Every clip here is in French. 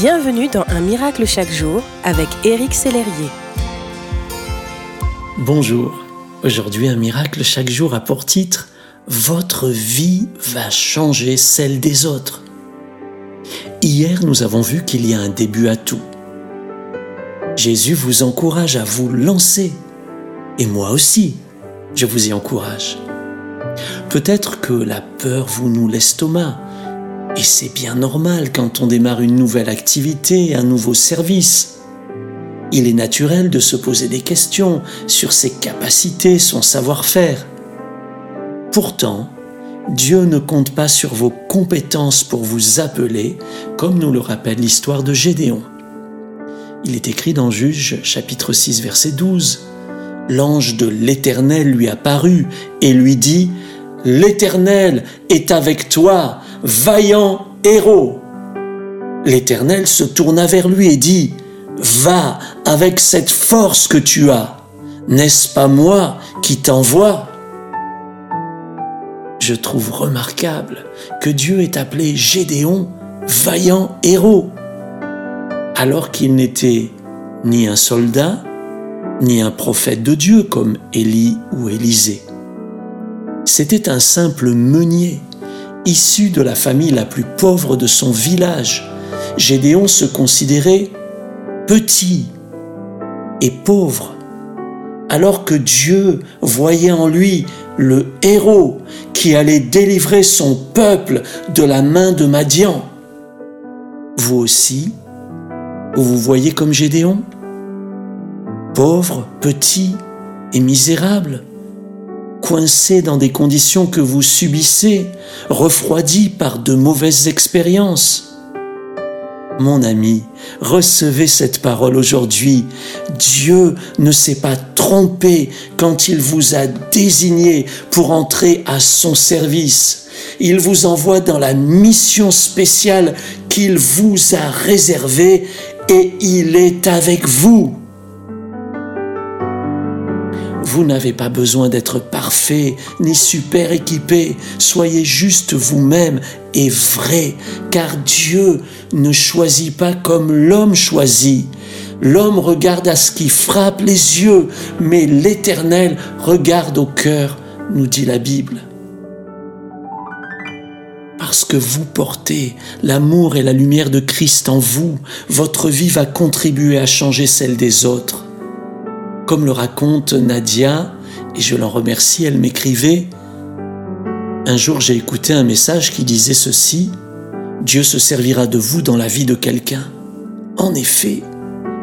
Bienvenue dans Un miracle chaque jour avec Éric Sellerier. Bonjour. Aujourd'hui, Un miracle chaque jour a pour titre Votre vie va changer celle des autres. Hier, nous avons vu qu'il y a un début à tout. Jésus vous encourage à vous lancer. Et moi aussi, je vous y encourage. Peut-être que la peur vous noue l'estomac, et c'est bien normal quand on démarre une nouvelle activité, un nouveau service. Il est naturel de se poser des questions sur ses capacités, son savoir-faire. Pourtant, Dieu ne compte pas sur vos compétences pour vous appeler, comme nous le rappelle l'histoire de Gédéon. Il est écrit dans Juge chapitre 6 verset 12. L'ange de l'Éternel lui apparut et lui dit, L'Éternel est avec toi, vaillant héros. L'Éternel se tourna vers lui et dit, Va avec cette force que tu as. N'est-ce pas moi qui t'envoie? Je trouve remarquable que Dieu ait appelé Gédéon vaillant héros, alors qu'il n'était ni un soldat, ni un prophète de Dieu comme Élie ou Élisée. C'était un simple meunier, issu de la famille la plus pauvre de son village. Gédéon se considérait petit et pauvre, alors que Dieu voyait en lui le héros qui allait délivrer son peuple de la main de Madian. Vous aussi, vous vous voyez comme Gédéon? Pauvre, petit et misérable coincé dans des conditions que vous subissez, refroidi par de mauvaises expériences. Mon ami, recevez cette parole aujourd'hui. Dieu ne s'est pas trompé quand il vous a désigné pour entrer à son service. Il vous envoie dans la mission spéciale qu'il vous a réservée et il est avec vous. Vous n'avez pas besoin d'être parfait ni super équipé. Soyez juste vous-même et vrai, car Dieu ne choisit pas comme l'homme choisit. L'homme regarde à ce qui frappe les yeux, mais l'Éternel regarde au cœur, nous dit la Bible. Parce que vous portez l'amour et la lumière de Christ en vous, votre vie va contribuer à changer celle des autres. Comme le raconte Nadia, et je l'en remercie, elle m'écrivait, un jour j'ai écouté un message qui disait ceci, Dieu se servira de vous dans la vie de quelqu'un. En effet,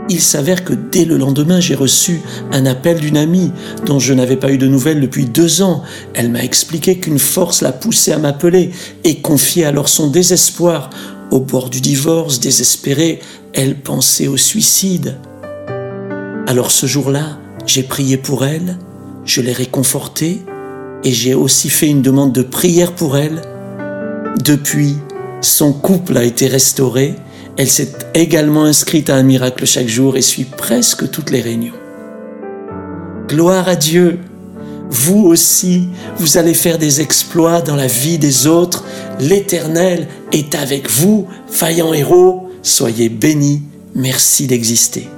il s'avère que dès le lendemain, j'ai reçu un appel d'une amie dont je n'avais pas eu de nouvelles depuis deux ans. Elle m'a expliqué qu'une force l'a poussée à m'appeler et confiait alors son désespoir. Au bord du divorce, désespérée, elle pensait au suicide. Alors ce jour-là, j'ai prié pour elle, je l'ai réconfortée et j'ai aussi fait une demande de prière pour elle. Depuis, son couple a été restauré. Elle s'est également inscrite à un miracle chaque jour et suit presque toutes les réunions. Gloire à Dieu. Vous aussi, vous allez faire des exploits dans la vie des autres. L'Éternel est avec vous, faillant héros. Soyez bénis. Merci d'exister.